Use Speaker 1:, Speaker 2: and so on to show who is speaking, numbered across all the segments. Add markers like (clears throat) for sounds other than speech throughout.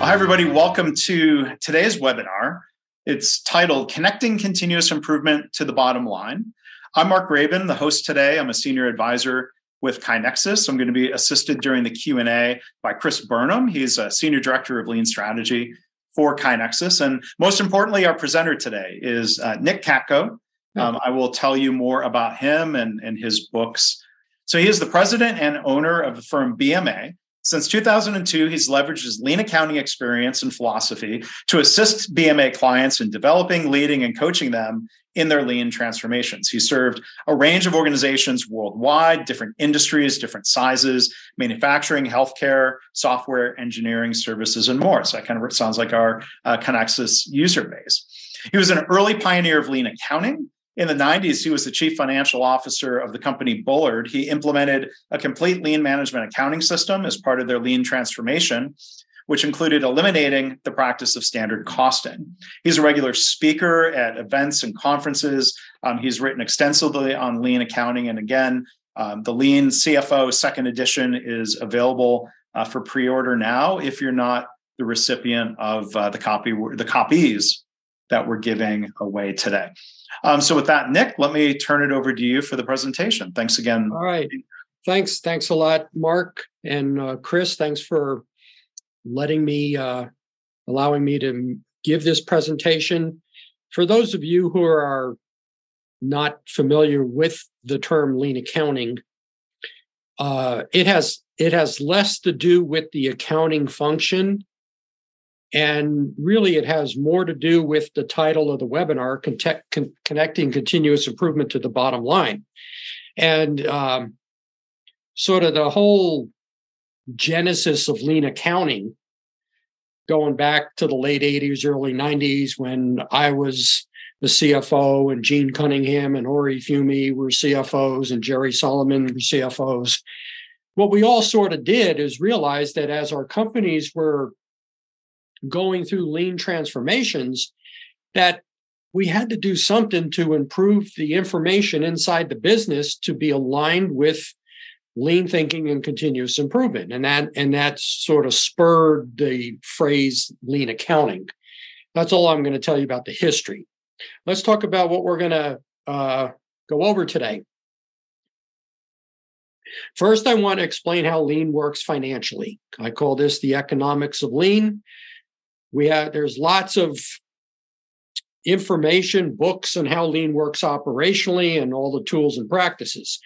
Speaker 1: hi, everybody. Welcome to today's webinar. It's titled Connecting Continuous Improvement to the Bottom Line. I'm Mark Graban, the host today. I'm a senior advisor with KaiNexus. I'm going to be assisted during the Q&A by Chris Burnham. He's a senior director of lean strategy for KaiNexus. And most importantly, our presenter today is uh, Nick Katko. Um, I will tell you more about him and, and his books. So he is the president and owner of the firm BMA, since 2002, he's leveraged his lean accounting experience and philosophy to assist BMA clients in developing, leading, and coaching them in their lean transformations. He served a range of organizations worldwide, different industries, different sizes, manufacturing, healthcare, software, engineering, services, and more. So that kind of sounds like our uh, KaiNexus user base. He was an early pioneer of lean accounting in the 90s, he was the chief financial officer of the company Bullard. He implemented a complete lean management accounting system as part of their lean transformation, which included eliminating the practice of standard costing. He's a regular speaker at events and conferences. Um, he's written extensively on lean accounting. And again, um, the Lean CFO second edition is available uh, for pre order now if you're not the recipient of uh, the copy the copies that we're giving away today. Um, so with that, Nick, let me turn it over to you for the presentation. Thanks again.
Speaker 2: All right. Thanks. Thanks a lot, Mark and uh, Chris. Thanks for letting me, uh, allowing me to give this presentation. For those of you who are not familiar with the term lean accounting, uh, it has it has less to do with the accounting function and really, it has more to do with the title of the webinar con- Connecting Continuous Improvement to the Bottom Line. And um, sort of the whole genesis of lean accounting, going back to the late 80s, early 90s, when I was the CFO and Jean Cunningham and Orry Fiume were CFOs and Jerry Solomon were CFOs. What we all sort of did is realize that as our companies were going through lean transformations that we had to do something to improve the information inside the business to be aligned with lean thinking and continuous improvement. And that and that sort of spurred the phrase lean accounting. That's all i'm going to tell you about the history. Let's talk about what we're going to uh, go over today. First i want to explain how lean works financially. I call this the economics of lean we have there's lots of information, books on how lean works operationally and all the tools and practices.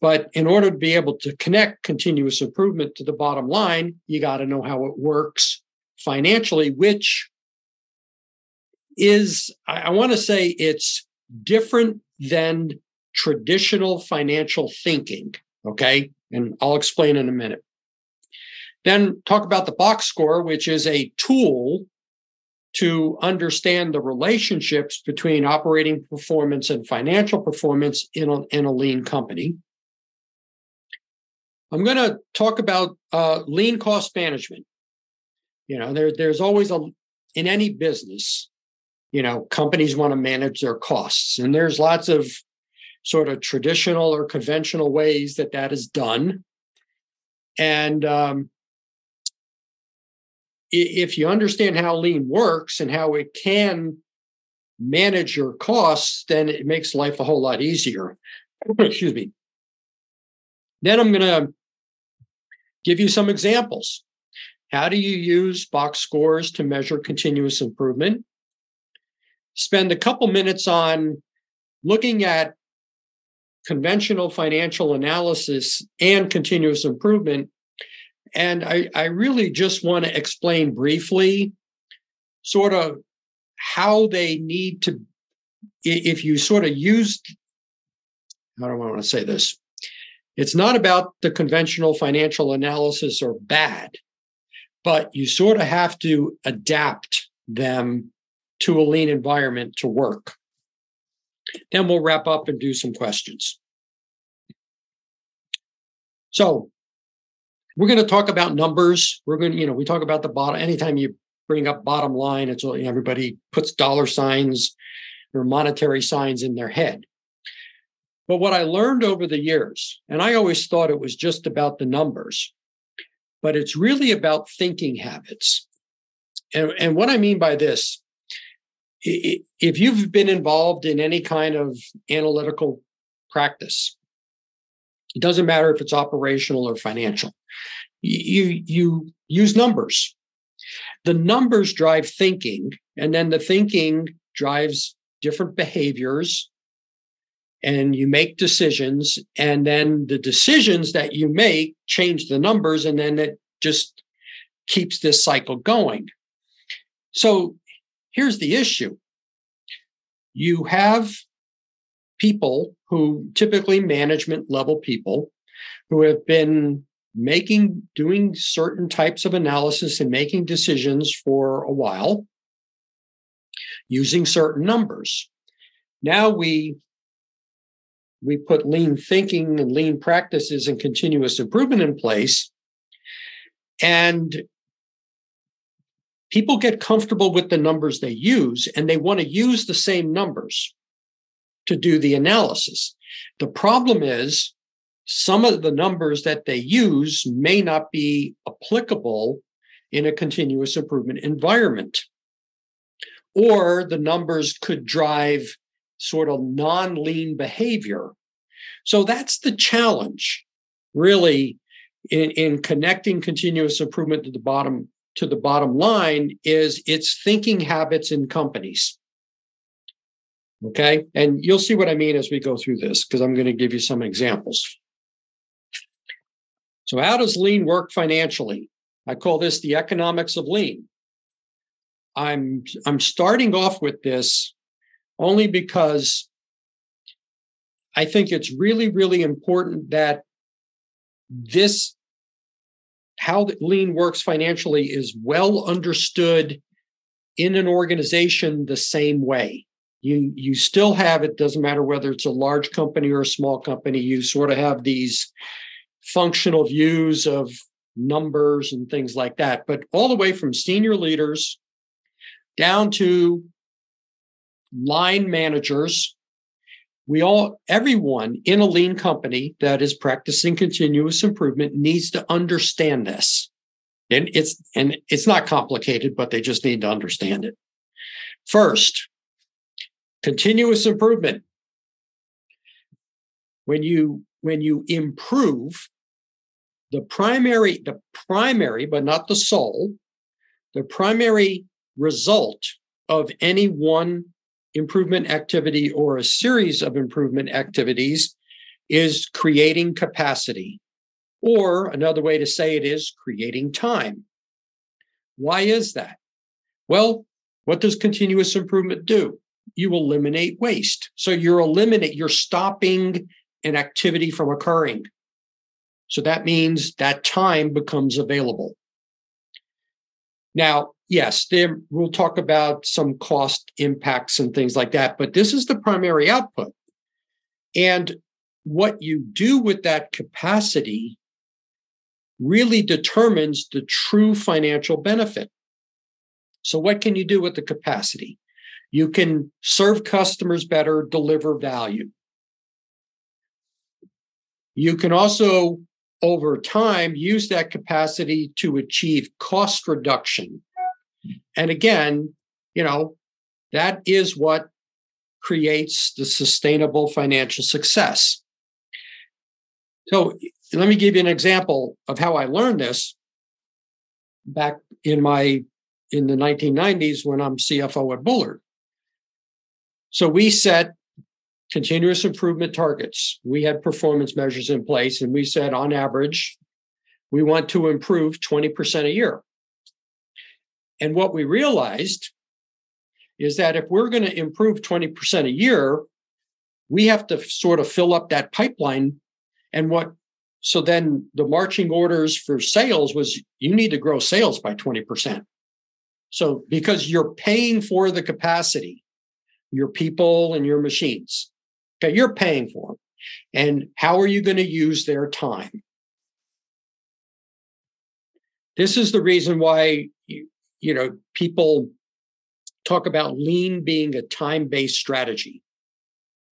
Speaker 2: But in order to be able to connect continuous improvement to the bottom line, you got to know how it works financially, which is, I, want to say it's different than traditional financial thinking. Okay. And I'll explain in a minute. Then talk about the box score, which is a tool to understand the relationships between operating performance and financial performance in a, in a lean company. I'm going to talk about uh, lean cost management. You know, there, there's always a, in any business, you know, companies want to manage their costs, and there's lots of sort of traditional or conventional ways that that is done. And um, if you understand how lean works and how it can manage your costs, then it makes life a whole lot easier. (clears throat) Excuse me. Then I'm going to give you some examples. How do you use box scores to measure continuous improvement? Spend a couple minutes on looking at conventional financial analysis and continuous improvement and I, I really just want to explain briefly sort of how they need to, if you sort of use, how do I want to say this? It's not about the conventional financial analysis or bad, but you sort of have to adapt them to a lean environment to work. Then we'll wrap up and do some questions. So, we're going to talk about numbers. We're going to, you know, we talk about the bottom. Anytime you bring up bottom line, it's all, everybody puts dollar signs or monetary signs in their head. But what I learned over the years, and I always thought it was just about the numbers, but it's really about thinking habits. and, and what I mean by this, if you've been involved in any kind of analytical practice, it doesn't matter if it's operational or financial. You you use numbers. The numbers drive thinking, and then the thinking drives different behaviors and you make decisions and then the decisions that you make change the numbers and then it just keeps this cycle going so here's the issue you have people who typically management level people who have been making doing certain types of analysis and making decisions for a while using certain numbers now we we put lean thinking and lean practices and continuous improvement in place. And people get comfortable with the numbers they use and they want to use the same numbers to do the analysis. The problem is some of the numbers that they use may not be applicable in a continuous improvement environment. Or the numbers could drive sort of non lean behavior. So that's the challenge, really, in, in connecting continuous improvement to the bottom to the bottom line is its thinking habits in companies. Okay. And you'll see what I mean as we go through this, because I'm going to give you some examples. So, how does lean work financially? I call this the economics of lean. I'm I'm starting off with this only because I think it's really, really important that this, how lean works financially, is well understood in an organization the same way. You, you still have it, doesn't matter whether it's a large company or a small company, you sort of have these functional views of numbers and things like that. But all the way from senior leaders down to line managers, we all, everyone in a lean company that is practicing continuous improvement needs to understand this. And it's, and it's not complicated, but they just need to understand it. First, continuous improvement. When you, when you improve, the primary, the primary, but not the sole, the primary result of any one improvement activity or a series of improvement activities is creating capacity. Or another way to say it is creating time. Why is that? Well, what does continuous improvement do? You eliminate waste. So you're eliminate, you're stopping an activity from occurring. So that means that time becomes available. Now, yes, there we'll talk about some cost impacts and things like that, but this is the primary output. And what you do with that capacity really determines the true financial benefit. So, what can you do with the capacity? You can serve customers better, deliver value. You can also, over time, use that capacity to achieve cost reduction and again, you know, that is what creates the sustainable financial success. So let me give you an example of how I learned this back in my in the 1990s when I'm CFO at Bullard. So we set continuous improvement targets. We had performance measures in place and we said on average we want to improve 20% a year. And what we realized is that if we're going to improve 20% a year, we have to sort of fill up that pipeline. And what, so then the marching orders for sales was you need to grow sales by 20%. So because you're paying for the capacity, your people and your machines, okay, you're paying for them. And how are you going to use their time? This is the reason why you you know, people talk about lean being a time based strategy.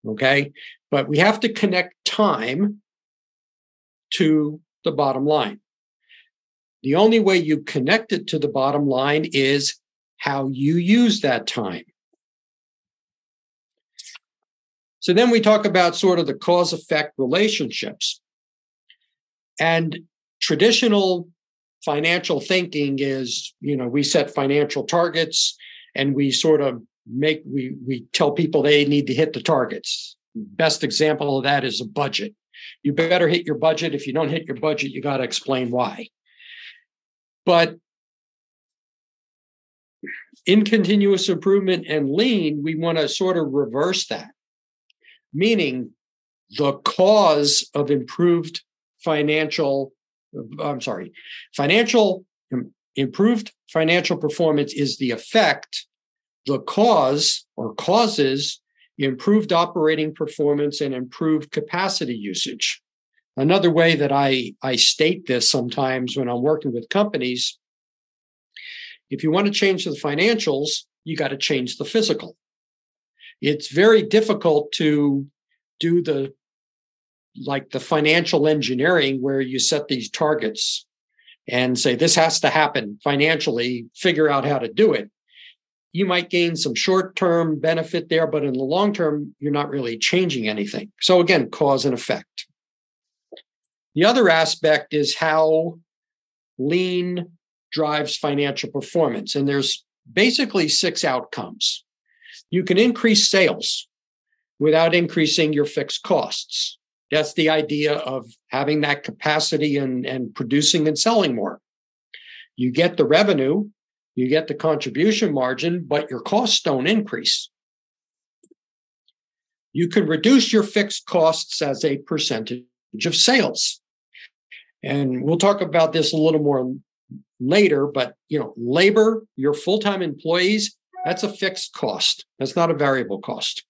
Speaker 2: Okay. But we have to connect time to the bottom line. The only way you connect it to the bottom line is how you use that time. So then we talk about sort of the cause effect relationships. And traditional financial thinking is, you know, we set financial targets and we sort of make we we tell people they need to hit the targets. Best example of that is a budget. You better hit your budget. If you don't hit your budget, you got to explain why. But in continuous improvement and lean, we want to sort of reverse that, meaning the cause of improved financial, I'm sorry, financial, improved financial performance is the effect. The cause or causes improved operating performance and improved capacity usage. Another way that I, I state this sometimes when I'm working with companies if you want to change the financials, you got to change the physical. It's very difficult to do the like the financial engineering where you set these targets and say this has to happen financially, figure out how to do it. You might gain some short term benefit there, but in the long term, you're not really changing anything. So, again, cause and effect. The other aspect is how lean drives financial performance. And there's basically six outcomes. You can increase sales without increasing your fixed costs. That's the idea of having that capacity and, and producing and selling more. You get the revenue, you get the contribution margin, but your costs don't increase. You can reduce your fixed costs as a percentage of sales. And we'll talk about this a little more later, but you know, labor, your full-time employees, that's a fixed cost. That's not a variable cost.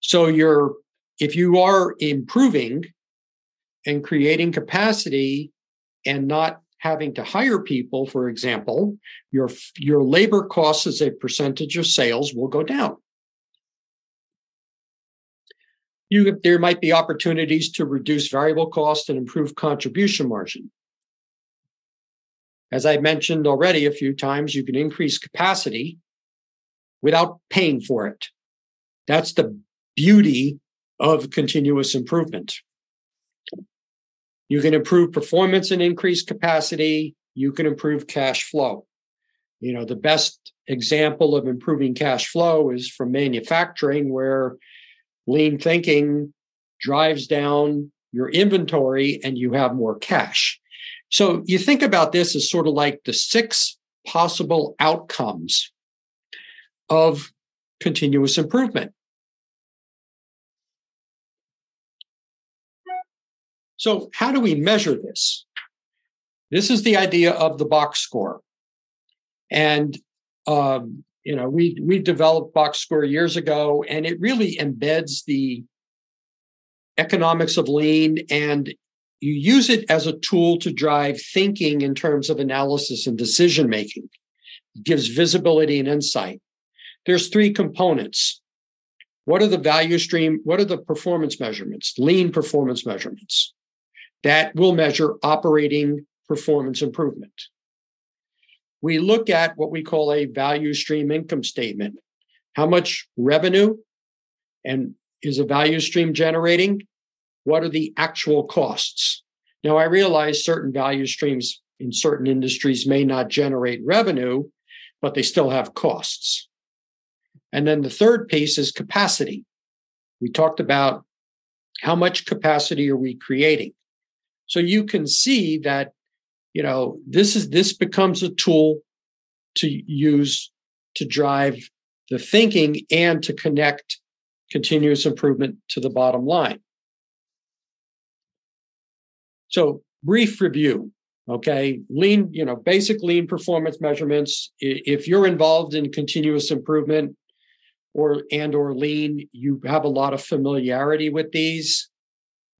Speaker 2: So you're if you are improving and creating capacity and not having to hire people, for example, your your labor costs as a percentage of sales will go down. You, there might be opportunities to reduce variable cost and improve contribution margin. As I mentioned already a few times, you can increase capacity without paying for it. That's the beauty of continuous improvement. You can improve performance and increase capacity. You can improve cash flow. You know, the best example of improving cash flow is from manufacturing, where lean thinking drives down your inventory and you have more cash. So you think about this as sort of like the six possible outcomes of continuous improvement. So, how do we measure this? This is the idea of the box score. And, um, you know, we, we developed box score years ago, and it really embeds the economics of lean and you use it as a tool to drive thinking in terms of analysis and decision making. It gives visibility and insight. There's three components. What are the value stream? What are the performance measurements? Lean performance measurements that will measure operating performance improvement. We look at what we call a value stream income statement. How much revenue and is a value stream generating? What are the actual costs? Now, I realize certain value streams in certain industries may not generate revenue, but they still have costs. And then the third piece is capacity. We talked about how much capacity are we creating? So you can see that, you know, this is this becomes a tool to use to drive the thinking and to connect continuous improvement to the bottom line. So, brief review. Okay, lean, you know, basic lean performance measurements. If you're involved in continuous improvement or and or lean, you have a lot of familiarity with these.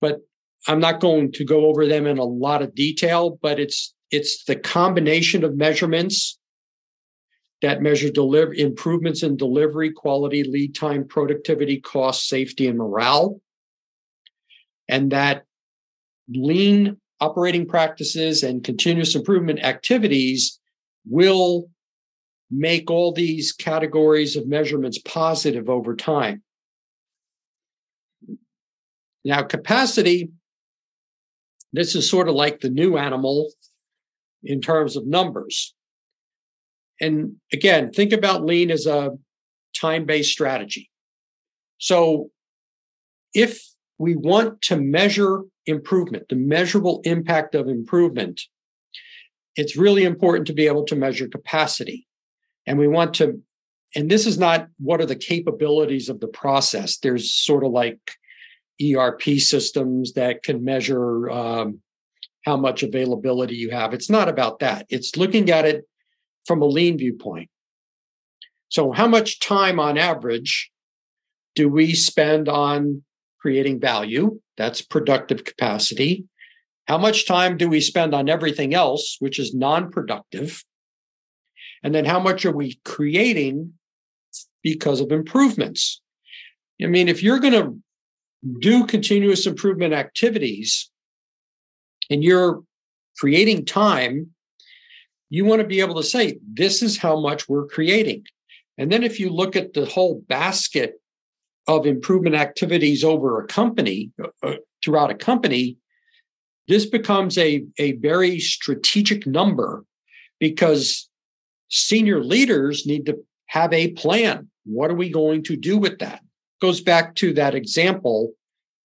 Speaker 2: But I'm not going to go over them in a lot of detail, but it's it's the combination of measurements that measure deliver improvements in delivery, quality, lead time, productivity, cost, safety, and morale. And that lean operating practices and continuous improvement activities will make all these categories of measurements positive over time. Now, capacity, this is sort of like the new animal in terms of numbers. And again, think about lean as a time based strategy. So, if we want to measure improvement, the measurable impact of improvement, it's really important to be able to measure capacity. And we want to, and this is not what are the capabilities of the process. There's sort of like ERP systems that can measure um, how much availability you have. It's not about that. It's looking at it from a lean viewpoint. So, how much time on average do we spend on creating value? That's productive capacity. How much time do we spend on everything else, which is non productive? And then how much are we creating because of improvements? I mean, if you're going to do continuous improvement activities and you're creating time, you want to be able to say, this is how much we're creating. And then if you look at the whole basket of improvement activities over a company, uh, uh throughout a company, this becomes a, a very strategic number because senior leaders need to have a plan. What are we going to do with that? Goes back to that example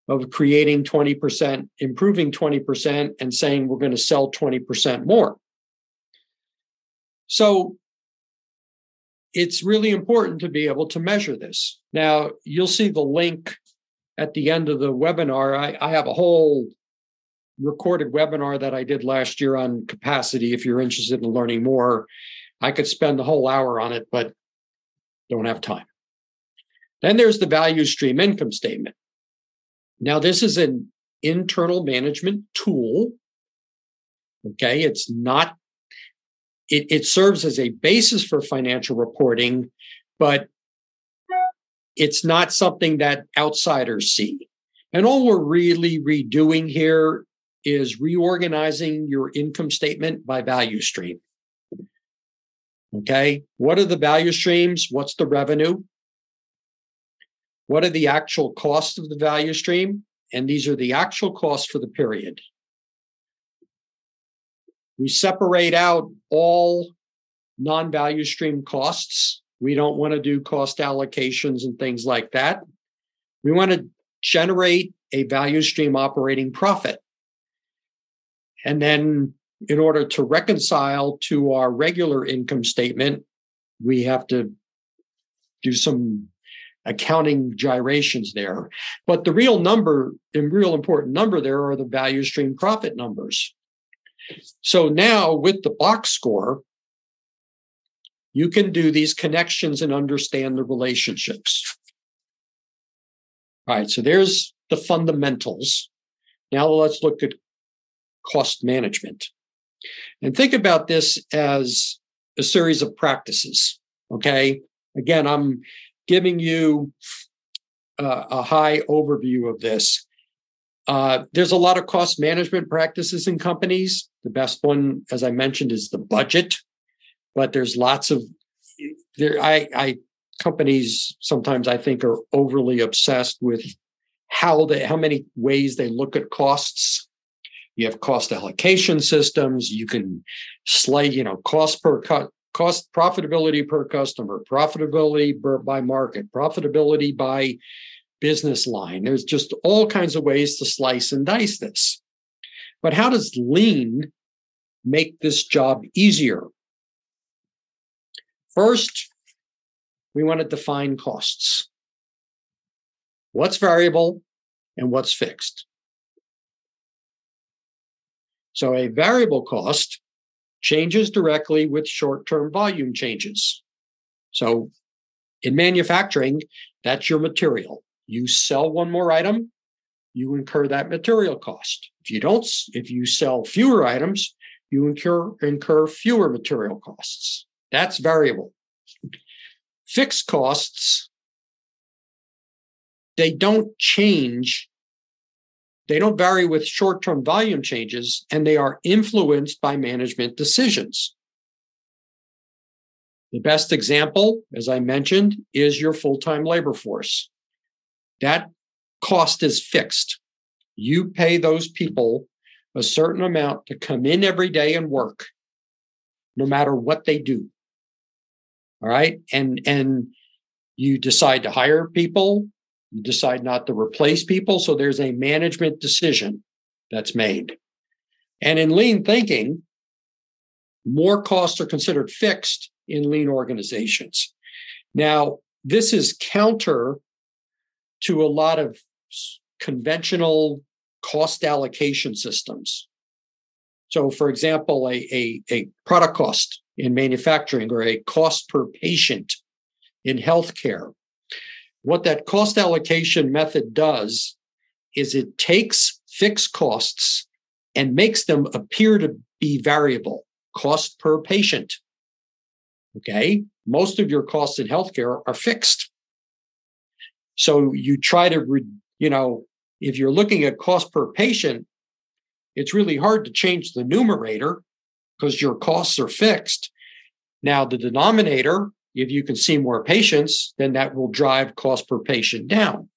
Speaker 2: of creating 20%, improving 20%, and saying we're going to sell 20% more. So it's really important to be able to measure this. Now, you'll see the link at the end of the webinar. I, I have a whole recorded webinar that I did last year on capacity. If you're interested in learning more, I could spend the whole hour on it, but don't have time. Then there's the value stream income statement. Now, this is an internal management tool. Okay, it's not, it, it serves as a basis for financial reporting, but it's not something that outsiders see. And all we're really redoing here is reorganizing your income statement by value stream. Okay. What are the value streams? What's the revenue? What are the actual costs of the value stream? And these are the actual costs for the period. We separate out all non value stream costs. We don't want to do cost allocations and things like that. We want to generate a value stream operating profit. And then in order to reconcile to our regular income statement, we have to do some accounting gyrations there. But the real number, the real important number there are the value stream profit numbers. So now with the box score, you can do these connections and understand the relationships. All right, so there's the fundamentals. Now let's look at cost management. And think about this as a series of practices. Okay. Again, I'm giving you uh, a high overview of this. Uh, there's a lot of cost management practices in companies. The best one, as I mentioned, is the budget, but there's lots of there. I, I companies sometimes I think are overly obsessed with how they how many ways they look at costs you have cost allocation systems. You can slay, you know, cost per cut, cost profitability per customer, profitability per, by market, profitability by business line. There's just all kinds of ways to slice and dice this. But how does lean make this job easier? First, we want to define costs. What's variable and what's fixed? So a variable cost changes directly with short term volume changes. So in manufacturing, that's your material. You sell one more item, you incur that material cost. If you don't, if you sell fewer items, you incur, incur fewer material costs. That's variable. Fixed costs, they don't change they don't vary with short term volume changes, and they are influenced by management decisions. The best example, as I mentioned, is your full time labor force. That cost is fixed. You pay those people a certain amount to come in every day and work, no matter what they do. All right. And, and you decide to hire people, you decide not to replace people. So there's a management decision that's made. And in lean thinking, more costs are considered fixed in lean organizations. Now, this is counter to a lot of conventional cost allocation systems. So, for example, a, a, a product cost in manufacturing or a cost per patient in healthcare. What that cost allocation method does is it takes fixed costs and makes them appear to be variable cost per patient. Okay. Most of your costs in healthcare are fixed. So you try to, re, you know, if you're looking at cost per patient, it's really hard to change the numerator because your costs are fixed. Now, the denominator, if you can see more patients, then that will drive cost per patient down.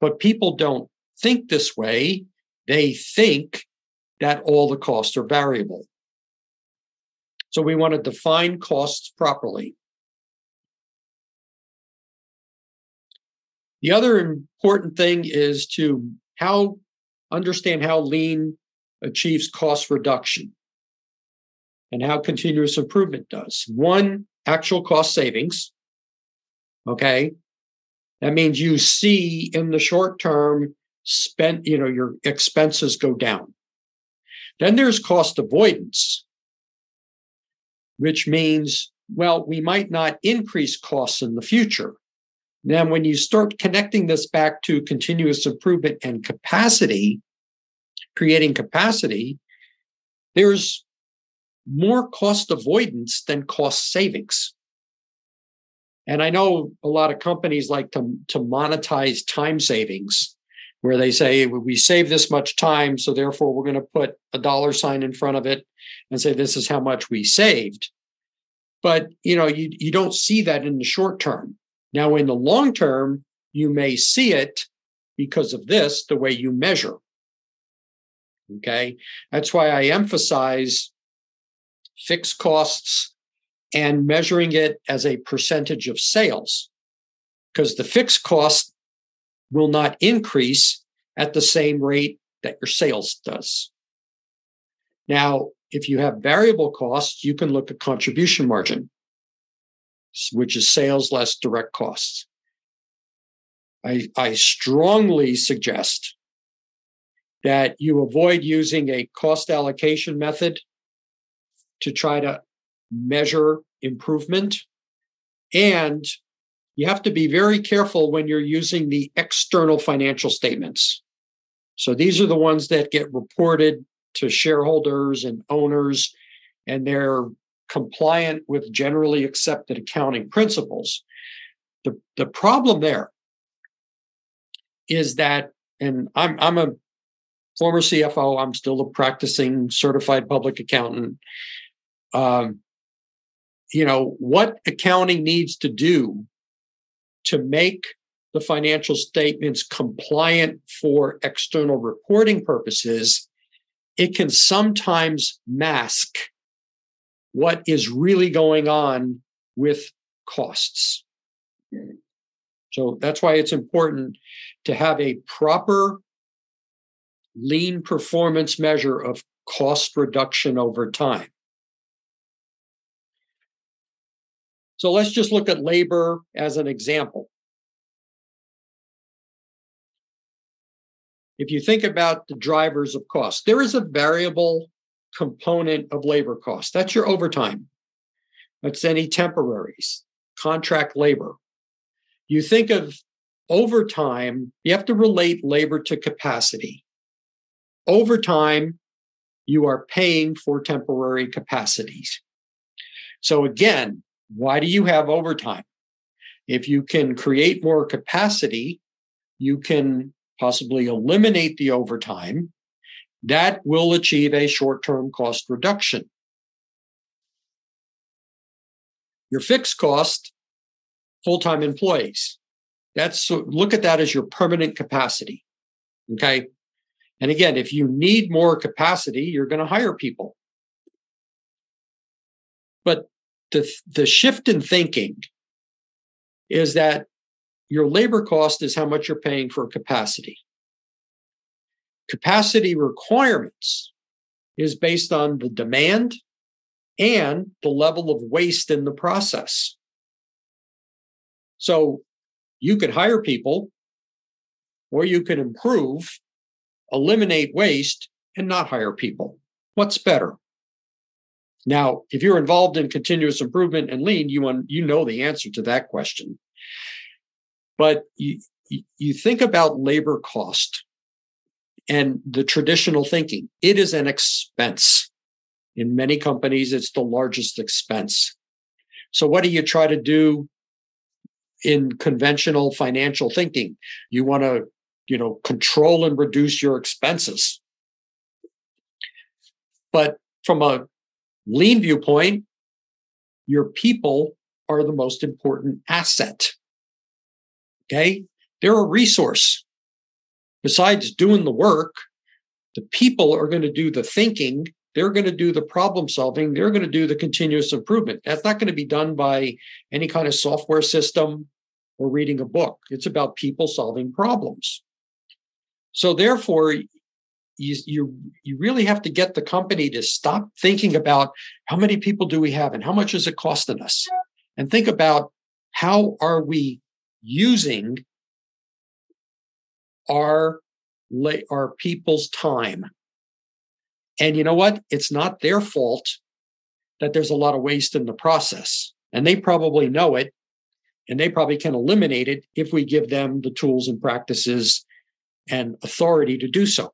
Speaker 2: But people don't think this way. They think that all the costs are variable. So we want to define costs properly. The other important thing is to how understand how lean achieves cost reduction and how continuous improvement does. One, actual cost savings. Okay. That means you see in the short term spent, you know, your expenses go down. Then there's cost avoidance, which means, well, we might not increase costs in the future. Now, when you start connecting this back to continuous improvement and capacity, creating capacity, there's more cost avoidance than cost savings. And I know a lot of companies like to, to monetize time savings, where they say, we save this much time, so therefore we're going to put a dollar sign in front of it and say, this is how much we saved. But you know, you, you don't see that in the short term. Now, in the long term, you may see it because of this, the way you measure. Okay. That's why I emphasize fixed costs and measuring it as a percentage of sales, because the fixed cost will not increase at the same rate that your sales does. Now, if you have variable costs, you can look at contribution margin which is sales less direct costs. I, I strongly suggest that you avoid using a cost allocation method to try to measure improvement. And you have to be very careful when you're using the external financial statements. So these are the ones that get reported to shareholders and owners, and they're compliant with generally accepted accounting principles. The, the problem there is that, and I'm, I'm a former CFO, I'm still a practicing certified public accountant. Um, you know, what accounting needs to do to make the financial statements compliant for external reporting purposes, it can sometimes mask what is really going on with costs. So that's why it's important to have a proper lean performance measure of cost reduction over time. So let's just look at labor as an example. If you think about the drivers of cost, there is a variable component of labor cost. That's your overtime. That's any temporaries, contract labor. You think of overtime, you have to relate labor to capacity. Overtime, you are paying for temporary capacities. So, again, why do you have overtime? If you can create more capacity, you can possibly eliminate the overtime that will achieve a short term cost reduction. Your fixed cost, full time employees. That's look at that as your permanent capacity. Okay. And again, if you need more capacity, you're going to hire people. But the, the shift in thinking is that your labor cost is how much you're paying for capacity. Capacity requirements is based on the demand and the level of waste in the process. So you could hire people or you could improve, eliminate waste, and not hire people. What's better? Now, if you're involved in continuous improvement and lean, you want, you know the answer to that question. But you, you think about labor cost and the traditional thinking. It is an expense. In many companies, it's the largest expense. So what do you try to do in conventional financial thinking? You want to, you know, control and reduce your expenses. But from a lean viewpoint, your people are the most important asset. Okay. They're a resource. Besides doing the work, the people are going to do the thinking. They're going to do the problem solving. They're going to do the continuous improvement. That's not going to be done by any kind of software system or reading a book. It's about people solving problems. So therefore, you, you, you really have to get the company to stop thinking about how many people do we have and how much is it costing us and think about how are we using our our people's time and you know what it's not their fault that there's a lot of waste in the process and they probably know it and they probably can eliminate it if we give them the tools and practices and authority to do so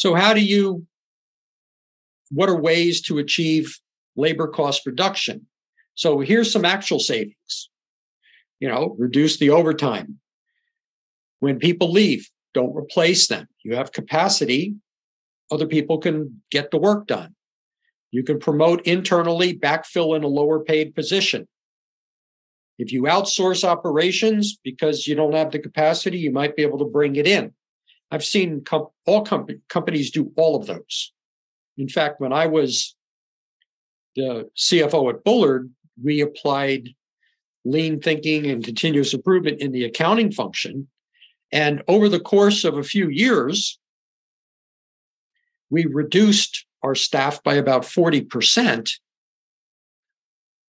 Speaker 2: So, how do you, what are ways to achieve labor cost reduction? So, here's some actual savings. You know, reduce the overtime. When people leave, don't replace them. You have capacity, other people can get the work done. You can promote internally, backfill in a lower paid position. If you outsource operations because you don't have the capacity, you might be able to bring it in. I've seen com- all com- companies do all of those. In fact, when I was the CFO at Bullard, we applied lean thinking and continuous improvement in the accounting function. And over the course of a few years, we reduced our staff by about 40%.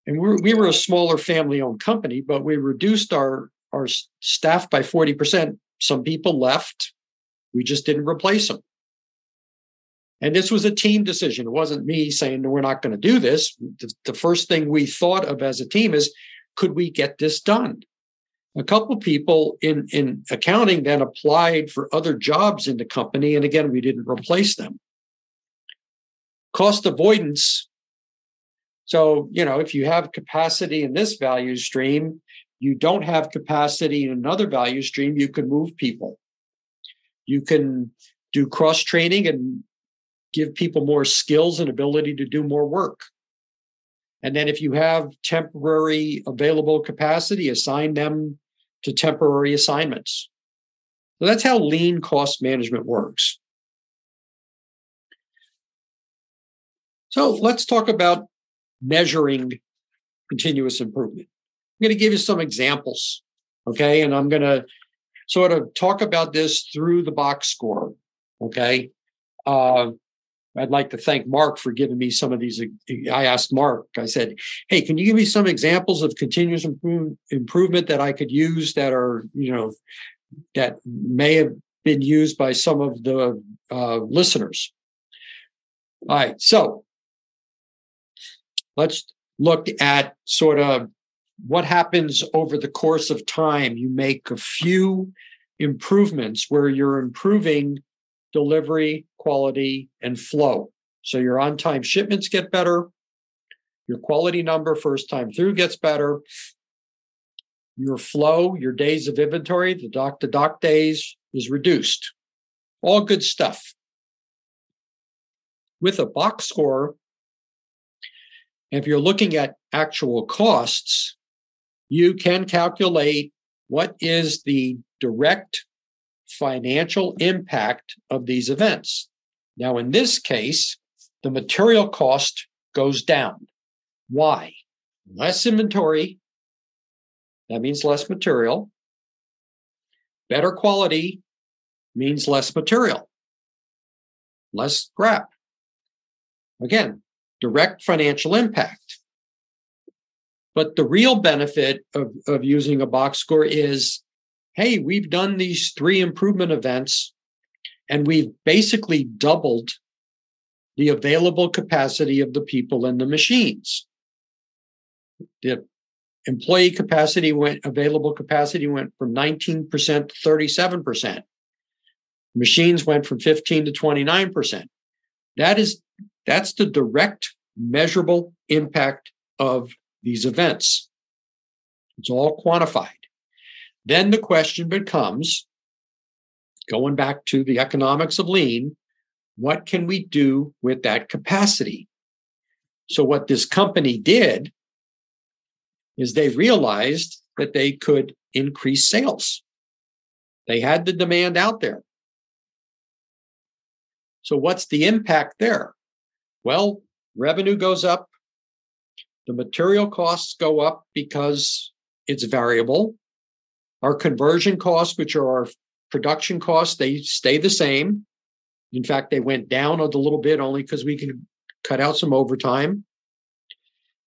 Speaker 2: And we we were a smaller family owned company, but we reduced our, our staff by 40%. Some people left, we just didn't replace them. And this was a team decision. It wasn't me saying, we're not going to do this. The, the, first thing we thought of as a team is, could we get this done? A couple people in, in accounting then applied for other jobs in the company. And again, we didn't replace them. Cost avoidance. So, you know, if you have capacity in this value stream, you don't have capacity in another value stream, you can move people. You can do cross training and give people more skills and ability to do more work. And then if you have temporary available capacity, assign them to temporary assignments. So that's how lean cost management works. So let's talk about measuring continuous improvement. I'm going to give you some examples. Okay. And I'm going to sort of talk about this through the box score. Okay. Uh, I'd like to thank Mark for giving me some of these. I asked Mark, I said, Hey, can you give me some examples of continuous improvement that I could use that are, you know, that may have been used by some of the uh, listeners? All right. So let's look at sort of what happens over the course of time? You make a few improvements where you're improving delivery, quality, and flow. So your on time shipments get better. Your quality number first time through gets better. Your flow, your days of inventory, the dock to dock days is reduced. All good stuff. With a box score, If you're looking at actual costs, you can calculate what is the direct financial impact of these events. Now, in this case, the material cost goes down. Why? Less inventory, that means less material. Better quality means less material, less scrap. Again, direct financial impact. But the real benefit of, of using a box score is hey, we've done these three improvement events and we've basically doubled the available capacity of the people and the machines. The employee capacity went, available capacity went from 19% to 37%. Machines went from 15 to 29%. That is, that's the direct measurable impact of these events. It's all quantified. Then the question becomes going back to the economics of lean, what can we do with that capacity? So, what this company did is they realized that they could increase sales. They had the demand out there. So, what's the impact there? Well, revenue goes up, the material costs go up because it's variable. Our conversion costs, which are our production costs, they stay the same. In fact, they went down a little bit only because we can cut out some overtime.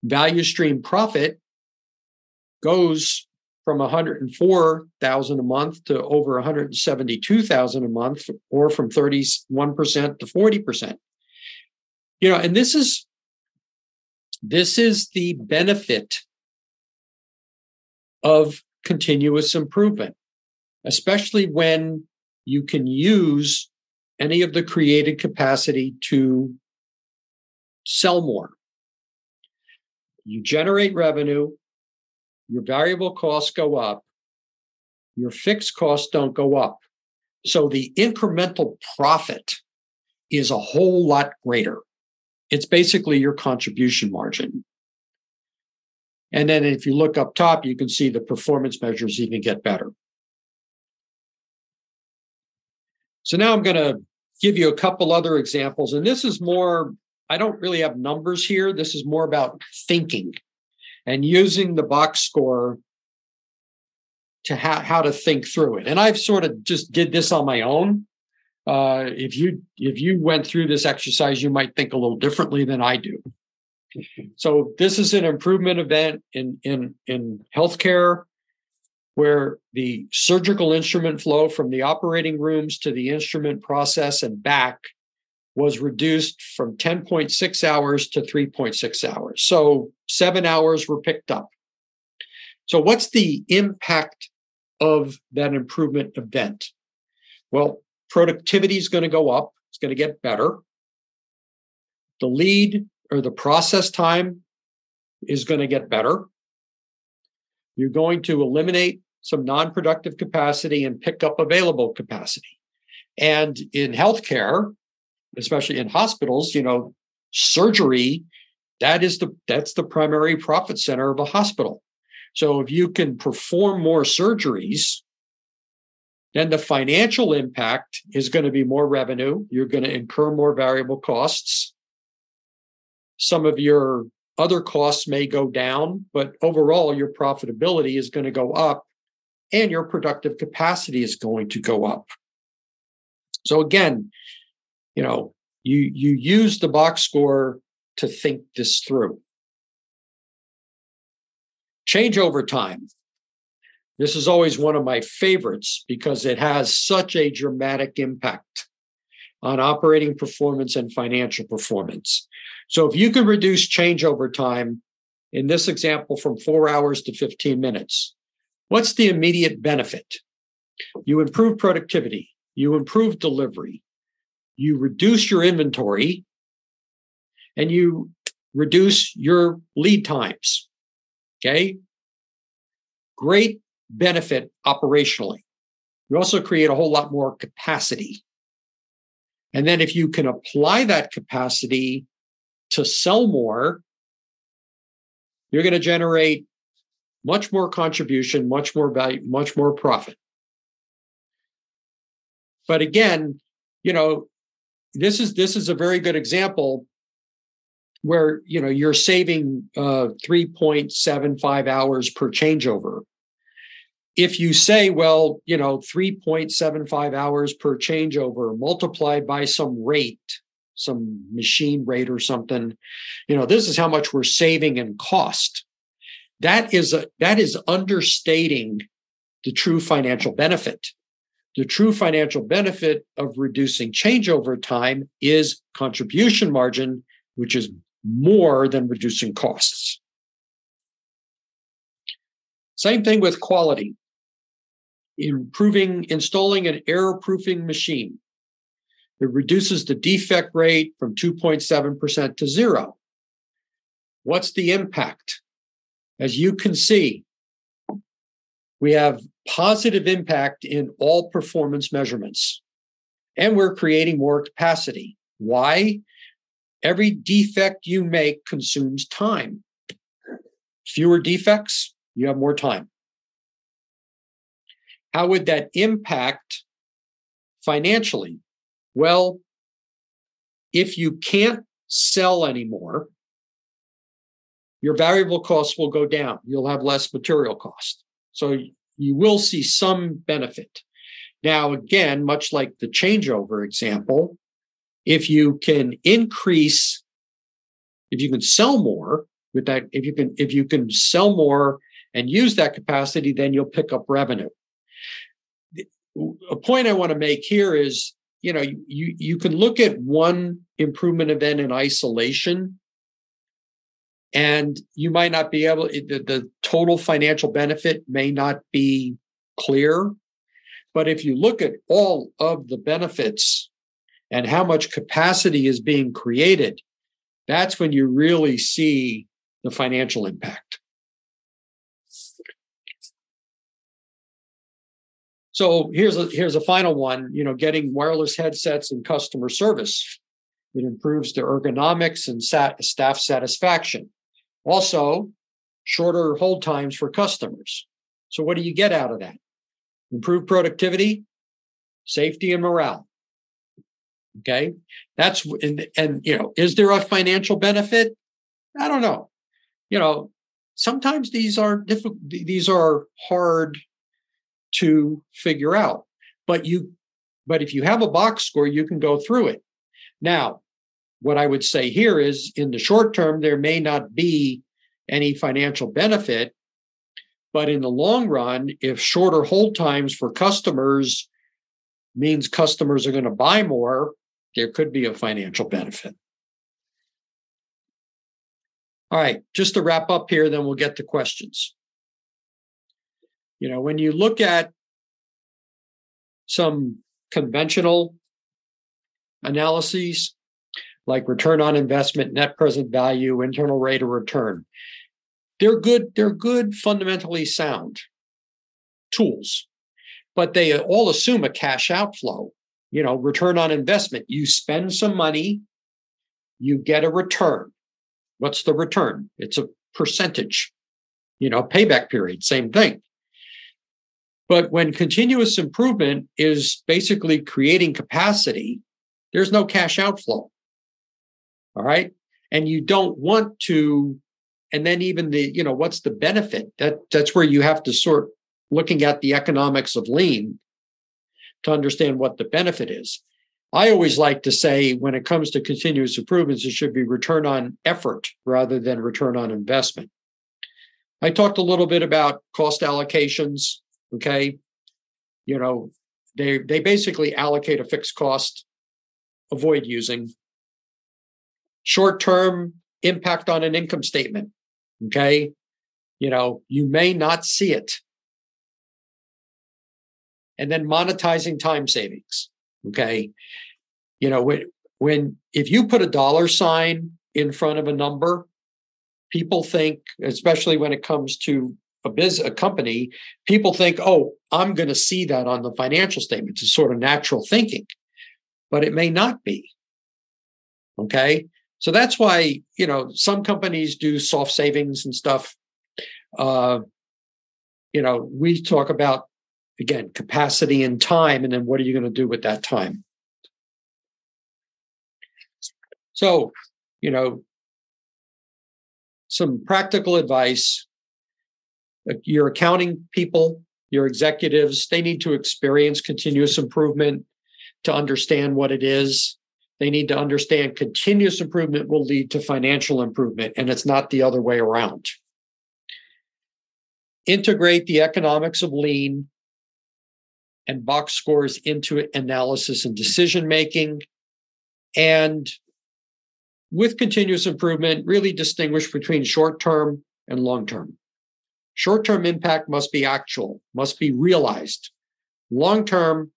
Speaker 2: Value stream profit goes from 104,000 a month to over 172,000 a month or from 31% to 40%. You know, and this is this is the benefit of continuous improvement, especially when you can use any of the created capacity to sell more. You generate revenue, your variable costs go up, your fixed costs don't go up. So the incremental profit is a whole lot greater. It's basically your contribution margin. And then if you look up top, you can see the performance measures even get better. So now I'm going to give you a couple other examples. And this is more, I don't really have numbers here. This is more about thinking and using the box score to ha- how to think through it. And I've sort of just did this on my own. Uh, if you if you went through this exercise, you might think a little differently than I do. So this is an improvement event in in in healthcare where the surgical instrument flow from the operating rooms to the instrument process and back was reduced from 10.6 hours to 3.6 hours. So seven hours were picked up. So, what's the impact of that improvement event? Well, productivity is going to go up, it's going to get better. The lead or the process time is going to get better. You're going to eliminate some non productive capacity and pick up available capacity. And in healthcare, especially in hospitals, you know, surgery, that is the that's the primary profit center of a hospital. So if you can perform more surgeries, then the financial impact is going to be more revenue. You're going to incur more variable costs. Some of your other costs may go down, but overall, your profitability is going to go up and your productive capacity is going to go up. So again, you know, you you use the box score to think this through. Changeover time. This is always one of my favorites because it has such a dramatic impact on operating performance and financial performance. So if you can reduce changeover time in this example from 4 hours to 15 minutes, what's the immediate benefit? You improve productivity, you improve delivery, you reduce your inventory and you reduce your lead times. Okay. Great benefit operationally. You also create a whole lot more capacity. And then if you can apply that capacity to sell more, you're going to generate much more contribution, much more value, much more profit. But again, you know, this is this is a very good example where you know you're saving uh, 3.75 hours per changeover if you say well you know 3.75 hours per changeover multiplied by some rate some machine rate or something you know this is how much we're saving in cost. That is a that is understating the true financial benefit. The true financial benefit of reducing changeover time is contribution margin which is more than reducing costs. Same thing with quality improving installing an error proofing machine it reduces the defect rate from 2.7% to zero. What's the impact? As you can see, we have positive impact in all performance measurements, and we're creating more capacity. Why? Every defect you make consumes time. Fewer defects, you have more time. How would that impact financially? Well, if you can't sell anymore, your variable costs will go down. You'll have less material cost. So you will see some benefit. Now, again, much like the changeover example, if you can increase, if you can sell more with that, if you can, if you can sell more and use that capacity, then you'll pick up revenue. A point I want to make here is you know you you can look at one improvement event in isolation and you might not be able the, the total financial benefit may not be clear. But if you look at all of the benefits and how much capacity is being created that's when you really see the financial impact So here's a here's a final one. You know, getting wireless headsets and customer service. It improves the ergonomics and sat, staff satisfaction. Also, shorter hold times for customers. So what do you get out of that? Improved productivity, safety, and morale. Okay, that's and, and you know, is there a financial benefit? I don't know. You know, sometimes these are difficult. These are hard to figure out. But you, but if you have a box score, you can go through it. Now, what I would say here is in the short term, there may not be any financial benefit. But in the long run, if shorter hold times for customers means customers are going to buy more, there could be a financial benefit. All right, just to wrap up here, then we'll get to questions. You know, when you look at some conventional analyses like return on investment, net present value, internal rate of return, they're good, they're good, fundamentally sound tools, but they all assume a cash outflow. You know, return on investment. You spend some money, you get a return. What's the return? It's a percentage. You know, payback period, same thing. But when continuous improvement is basically creating capacity, there's no cash outflow. All right. And you don't want to, and then even the, you know, what's the benefit? That that's where you have to sort looking at the economics of lean to understand what the benefit is. I always like to say when it comes to continuous improvements, it should be return on effort rather than return on investment. I talked a little bit about cost allocations Okay. You know, they they basically allocate a fixed cost, avoid using short term impact on an income statement. Okay. You know, you may not see it. And then monetizing time savings. Okay. You know, when, when if you put a dollar sign in front of a number, people think, especially when it comes to a biz a company, people think, oh, I'm going to see that on the financial statements. It's sort of natural thinking, but it may not be. Okay. So that's why, you know, some companies do soft savings and stuff. Uh, you know, we talk about, again, capacity and time, and then what are you going to do with that time? So, you know, some practical advice. Your accounting people, your executives, they need to experience continuous improvement to understand what it is. They need to understand continuous improvement will lead to financial improvement, and it's not the other way around. Integrate the economics of lean and box scores into analysis and decision making. And with continuous improvement, really distinguish between short term and long term. Short term impact must be actual, must be realized. Long term,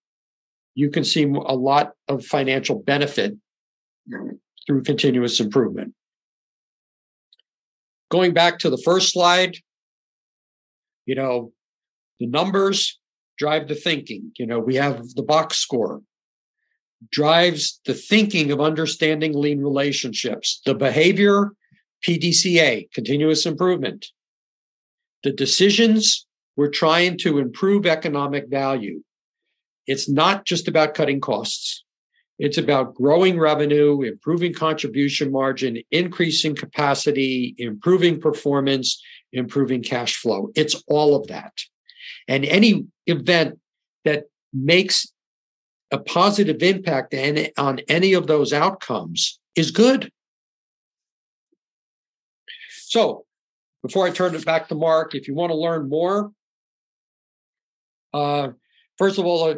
Speaker 2: you can see a lot of financial benefit through continuous improvement. Going back to the first slide, you know, the numbers drive the thinking. You know, we have the box score drives the thinking of understanding lean relationships, the behavior, PDCA, continuous improvement, the decisions, we're trying to improve economic value. It's not just about cutting costs. It's about growing revenue, improving contribution margin, increasing capacity, improving performance, improving cash flow. It's all of that. And any event that makes a positive impact on any of those outcomes is good. So, before I turn it back to Mark, if you want to learn more, uh, first of all, uh,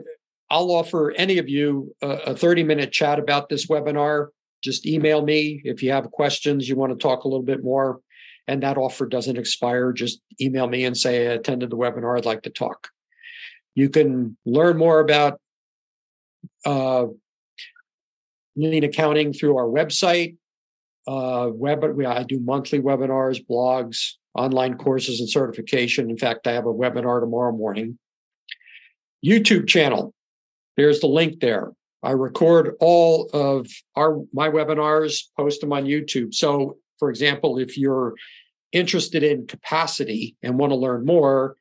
Speaker 2: I'll offer any of you a, a 30 minute chat about this webinar. Just email me if you have questions, you want to talk a little bit more, and that offer doesn't expire. Just email me and say, I attended the webinar, I'd like to talk. You can learn more about uh, lean accounting through our website. Uh, web, I do monthly webinars, blogs, online courses, and certification. In fact, I have a webinar tomorrow morning. YouTube channel. There's the link there. I record all of our my webinars, post them on YouTube. So, for example, if you're interested in capacity and want to learn more,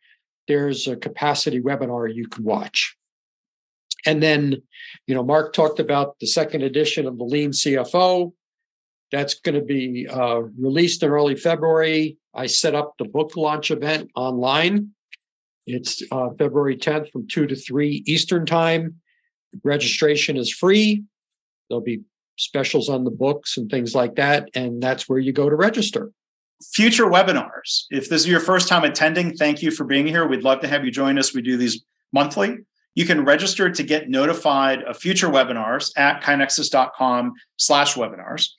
Speaker 2: there's a capacity webinar you can watch. And then, you know, Mark talked about the second edition of the Lean CFO. That's going to be uh, released in early February. I set up the book launch event online. It's uh, February 10th from 2 to 3 Eastern Time. Registration is free. There'll be specials on the books and things like that. And that's where you go to register.
Speaker 1: Future webinars. If this is your first time attending, thank you for being here. We'd love to have you join us. We do these monthly. You can register to get notified of future webinars at kainexus.com slash webinars.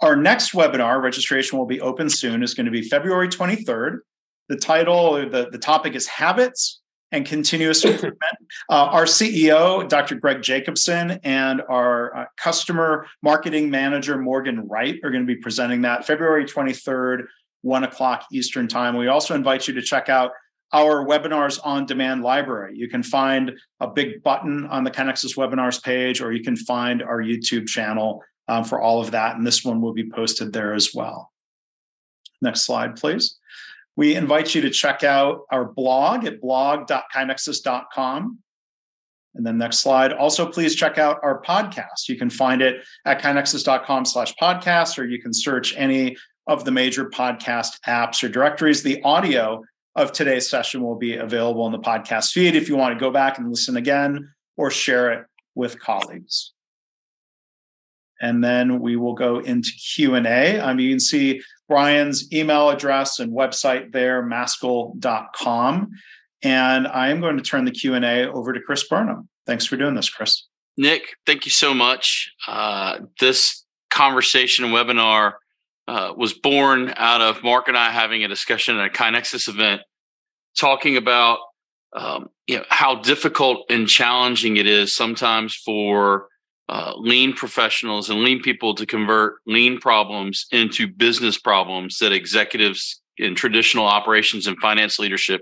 Speaker 1: Our next webinar registration will be open soon, is going to be February 23rd. The title, the, the topic is Habits and Continuous (laughs) Improvement. Uh, our CEO, Dr. Greg Jacobson, and our uh, customer marketing manager, Morgan Wright, are going to be presenting that February 23rd, 1 o'clock Eastern Time. We also invite you to check out our webinars on demand library. You can find a big button on the KaiNexus webinars page, or you can find our YouTube channel um, for all of that. And this one will be posted there as well. Next slide, please. We invite you to check out our blog at blog.kainexus.com. And then next slide. Also, please check out our podcast. You can find it at kainexus.com slash podcast, or you can search any of the major podcast apps or directories. The audio of today's session will be available in the podcast feed if you want to go back and listen again or share it with colleagues. And then we will go into Q&A. I mean, you can see Brian's email address and website there, maskell.com. And I am going to turn the Q&A over to Chris Burnham. Thanks for doing this, Chris.
Speaker 3: Nick, thank you so much. Uh, this conversation webinar uh, was born out of Mark and I having a discussion at a KaiNexus event, talking about um, you know how difficult and challenging it is sometimes for uh, lean professionals and lean people to convert lean problems into business problems that executives in traditional operations and finance leadership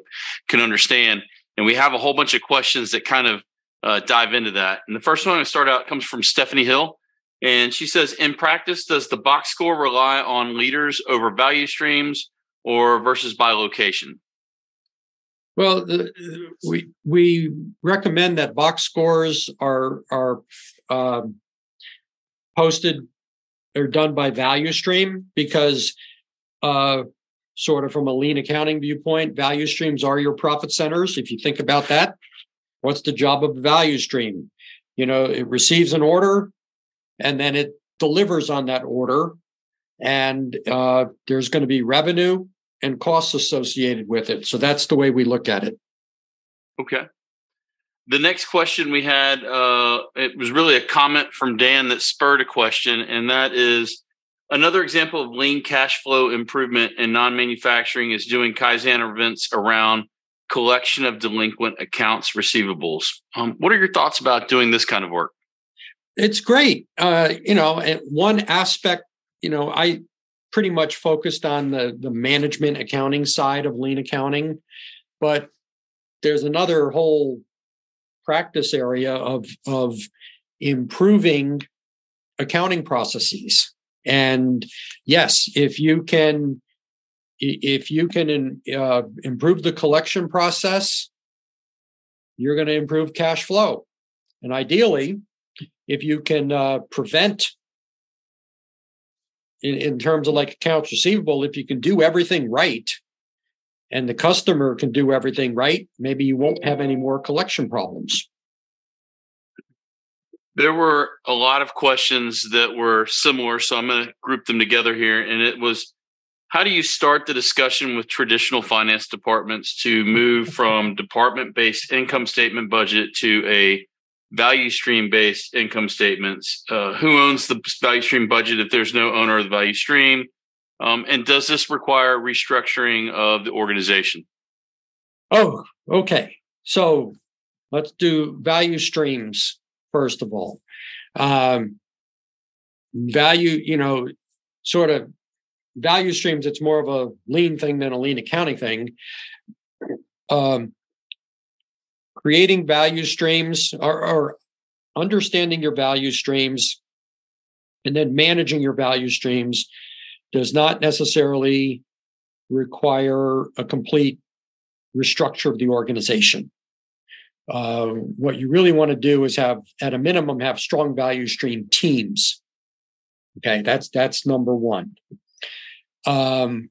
Speaker 3: can understand. And we have a whole bunch of questions that kind of uh, dive into that. And the first one to start out comes from Stephanie Hill And she says, in practice, does the box score rely on leaders over value streams or versus by location?
Speaker 2: Well, the, we we recommend that box scores are are um, posted or done by value stream because, uh, sort of from a lean accounting viewpoint, value streams are your profit centers. If you think about that, what's the job of a value stream? You know, it receives an order, and then it delivers on that order, and uh, there's going to be revenue and costs associated with it. So that's the way we look at it.
Speaker 3: Okay. The next question we had, uh, it was really a comment from Dan that spurred a question, and that is another example of lean cash flow improvement in non-manufacturing is doing Kaizen events around collection of delinquent accounts receivables. Um, what are your thoughts about doing this kind of work?
Speaker 2: It's great. Uh, you know, one aspect, you know, I pretty much focused on the the management accounting side of lean accounting, but there's another whole practice area of of improving accounting processes. And yes, if you can if you can uh, improve the collection process, you're going to improve cash flow. And ideally, if you can uh, prevent in, in terms of like accounts receivable, if you can do everything right and the customer can do everything right, maybe you won't have any more collection problems.
Speaker 3: There were a lot of questions that were similar, so I'm going to group them together here. And it was how do you start the discussion with traditional finance departments to move from department based income statement budget to a value stream based income statements. Uh, who owns the value stream budget if there's no owner of the value stream? Um, and does this require restructuring of the organization?
Speaker 2: Oh, okay. So let's do value streams first of all. Um, value, you know, sort of value streams, it's more of a lean thing than a lean accounting thing. Um, creating value streams or, or understanding your value streams and then managing your value streams does not necessarily require a complete restructure of the organization. Uh, what you really want to do is have, at a minimum, have strong value stream teams. Okay, that's that's number one. Um,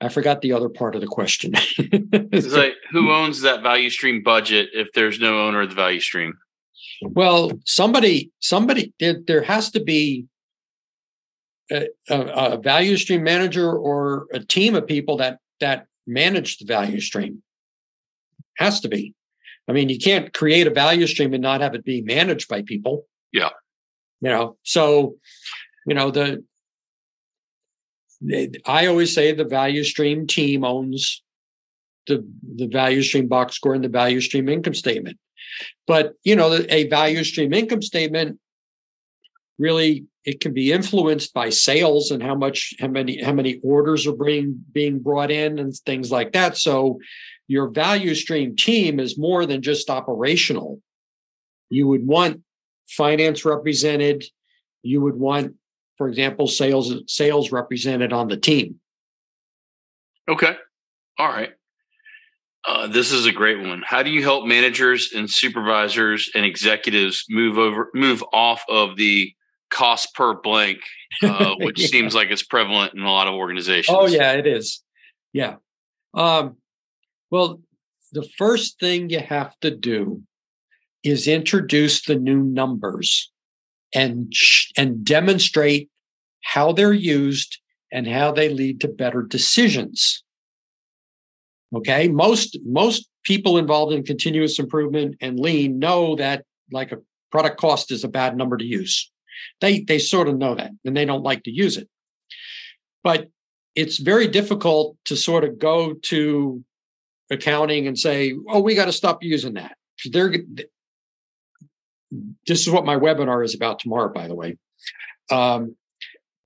Speaker 2: I forgot the other part of the question. (laughs)
Speaker 3: it's like who owns that value stream budget if there's no owner of the value stream?
Speaker 2: Well, somebody, somebody, there, there has to be a, a, value stream manager or a team of people that that manage the value stream. Has to be. I mean, you can't create a value stream and not have it be managed by people.
Speaker 3: Yeah.
Speaker 2: You know, so you know the I always say the value stream team owns the the value stream box score and the value stream income statement. But you know, a value stream income statement really it can be influenced by sales and how much how many how many orders are being being brought in and things like that. So your value stream team is more than just operational. You would want finance represented. You would want for example, sales sales represented on the team.
Speaker 3: Okay. All right. Uh, this is a great one. How do you help managers and supervisors and executives move over, move off of the cost per blank, uh, (laughs) which yeah. seems like it's prevalent in a lot of organizations?
Speaker 2: Oh yeah, it is. Yeah. Um, well, the first thing you have to do is introduce the new numbers and and demonstrate how they're used and how they lead to better decisions okay most most people involved in continuous improvement and lean know that like a product cost is a bad number to use they they sort of know that and they don't like to use it but it's very difficult to sort of go to accounting and say oh we got to stop using that they're this is what my webinar is about tomorrow, by the way. Um,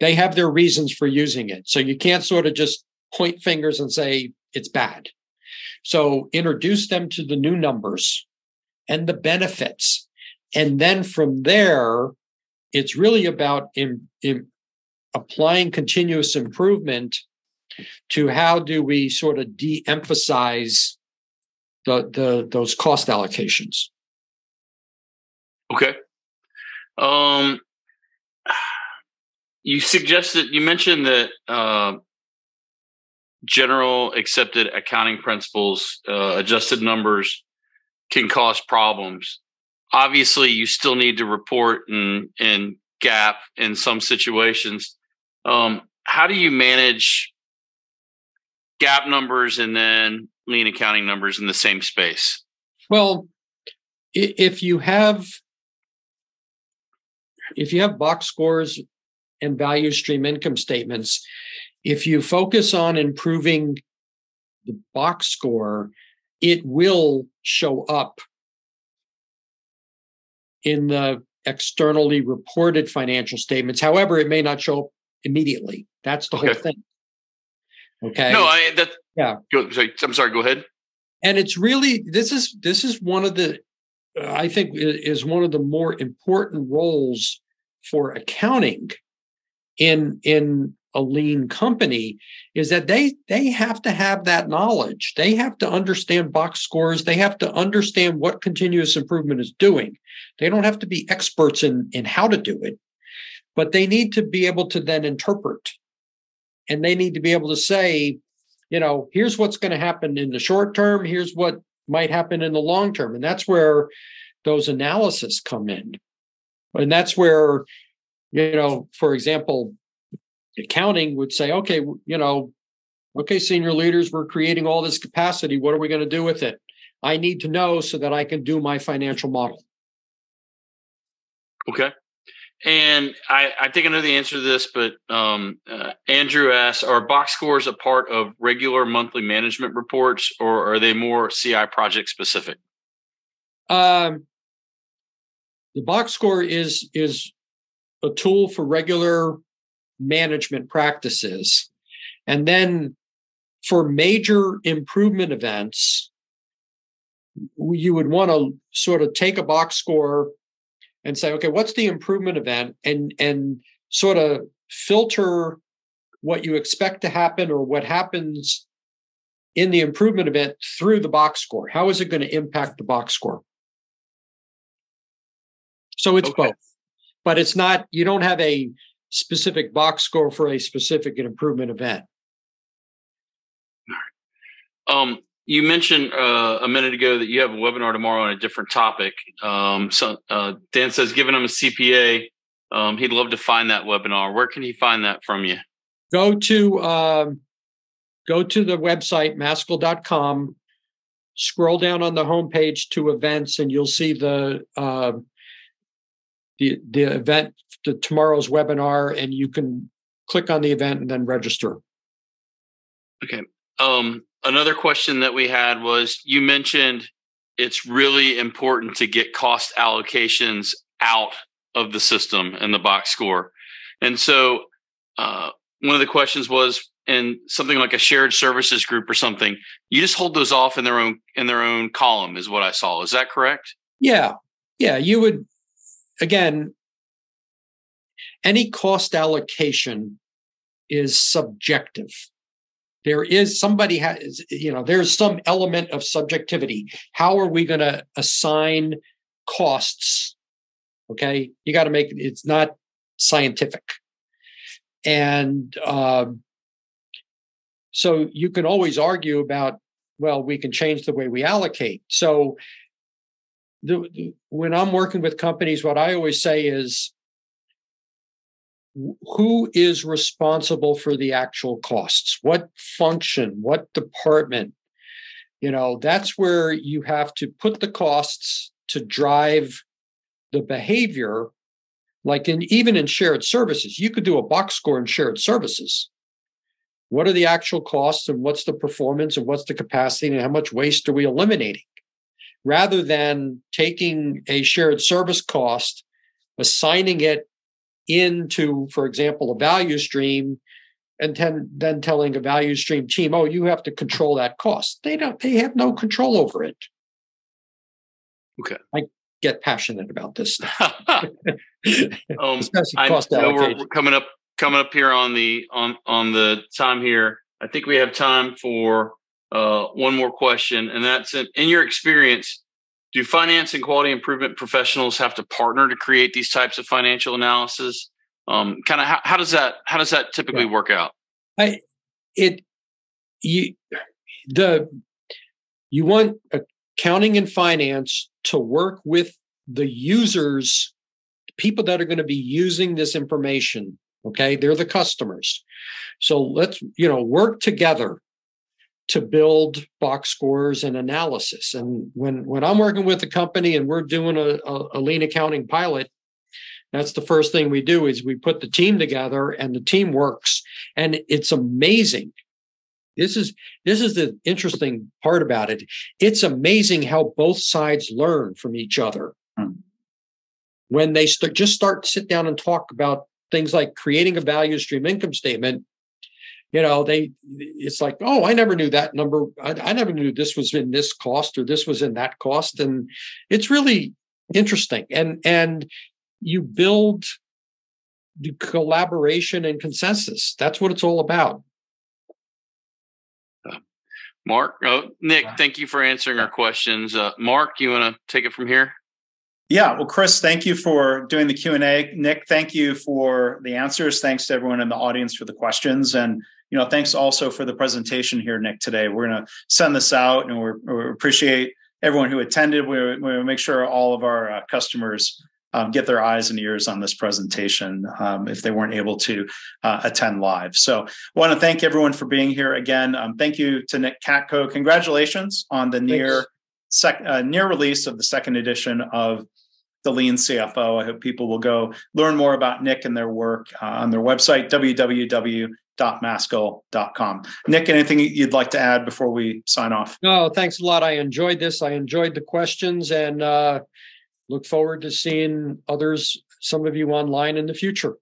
Speaker 2: they have their reasons for using it. So you can't sort of just point fingers and say it's bad. So introduce them to the new numbers and the benefits. And then from there, it's really about in, in applying continuous improvement to how do we sort of de-emphasize the the those cost allocations.
Speaker 3: Okay. Um, you suggested you mentioned that uh, general accepted accounting principles, uh, adjusted numbers, can cause problems. Obviously, you still need to report in in GAAP in some situations. Um, how do you manage GAAP numbers and then lean accounting numbers in the same space?
Speaker 2: Well, if you have if you have box scores and value stream income statements, if you focus on improving the box score, it will show up in the externally reported financial statements. However, it may not show up immediately. That's the okay. whole thing. Okay.
Speaker 3: No, I that yeah. Go, sorry, I'm sorry. Go ahead.
Speaker 2: And it's really this is this is one of the I think is one of the more important roles for accounting in in a lean company is that they they have to have that knowledge. They have to understand box scores. They have to understand what continuous improvement is doing. They don't have to be experts in in how to do it but they need to be able to then interpret. And they need to be able to say you know here's what's going to happen in the short term here's what might happen in the long term. And that's where those analysis come in. And that's where you know for example accounting would say, okay, you know, okay, senior leaders, we're creating all this capacity. What are we going to do with it? I need to know so that I can do my financial model.
Speaker 3: Okay. And I, I think I know the answer to this, but um, uh, Andrew asks Are box scores a part of regular monthly management reports or are they more CI project specific?
Speaker 2: Um, the box score is is a tool for regular management practices. And then for major improvement events, you would want to sort of take a box score and say, okay, what's the improvement event? And and sort of filter what you expect to happen or what happens in the improvement event through the box score. How is it going to impact the box score? So it's okay. both. But it's not, you don't have a specific box score for a specific improvement event.
Speaker 3: Um, you mentioned uh, a minute ago that you have a webinar tomorrow on a different topic. Um, so uh, Dan says, given him a CPA, um, he'd love to find that webinar. Where can he find that from you?
Speaker 2: Go to um, go to the website maskell.com. Scroll down on the homepage to events, and you'll see the uh, the the event tomorrow's webinar and you can click on the event and then register.
Speaker 3: Okay. Um, another question that we had was you mentioned it's really important to get cost allocations out of the system and the box score. And so uh, one of the questions was in something like a shared services group or something, you just hold those off in their own in their own column is what I saw. Is that correct?
Speaker 2: Yeah. Yeah, you would again any cost allocation is subjective. There is somebody has you know there's some element of subjectivity. How are we going to assign costs? Okay? You got to make it's not scientific. And um, so you can always argue about well we can change the way we allocate. So the, when i'm working with companies what i always say is who is responsible for the actual costs? What function? What department? You know that's where you have to put the costs to drive the behavior. Like in even in shared services you could do a box score in shared services. What are the actual costs and what's the performance and what's the capacity and how much waste are we eliminating rather than taking a shared service cost assigning it into, for example, a value stream and ten, then telling a value stream team, oh, you have to control that cost. They don't, they have no control over it.
Speaker 3: Okay.
Speaker 2: I, get passionate about this stuff. (laughs)
Speaker 3: um, cost I know we're coming up coming up here on the on on the time here. I think we have time for uh, one more question, and that's in, in your experience. Do finance and quality improvement professionals have to partner to create these types of financial analysis? Um, kind of how, how does that how does that typically yeah. work out?
Speaker 2: I it you the you want accounting and finance to work with the users, people that are going to be using this information. Okay, they're the customers. So let's you know work together to build box scores and analysis. And when when I'm working with a company and we're doing a, a, a lean accounting pilot, that's the first thing we do is we put the team together and the team works and it's amazing this is this is the interesting part about it it's amazing how both sides learn from each other hmm. when they st- just start to sit down and talk about things like creating a value stream income statement you know they it's like oh i never knew that number I, I never knew this was in this cost or this was in that cost and it's really interesting and and you build the collaboration and consensus that's what it's all about
Speaker 3: Mark, oh, Nick, thank you for answering our questions. Uh, Mark, you want to take it from here?
Speaker 1: Yeah, well, Chris, thank you for doing the Q and A. Nick, thank you for the answers. Thanks to everyone in the audience for the questions, and you know, thanks also for the presentation here, Nick. Today, we're going to send this out, and we appreciate everyone who attended. We, we make sure all of our uh, customers um, get their eyes and ears on this presentation um, if they weren't able to uh, attend live. So, I want to thank everyone for being here again. Um, thank you to Nick Katko. Congratulations on the near sec- uh, near release of the second edition of the Lean CFO. I hope people will go learn more about Nick and their work uh, on their website www.maskell.com. Nick, anything you'd like to add before we sign off?
Speaker 2: No, thanks a lot. I enjoyed this. I enjoyed the questions and uh, look forward to seeing others, some of you online in the future.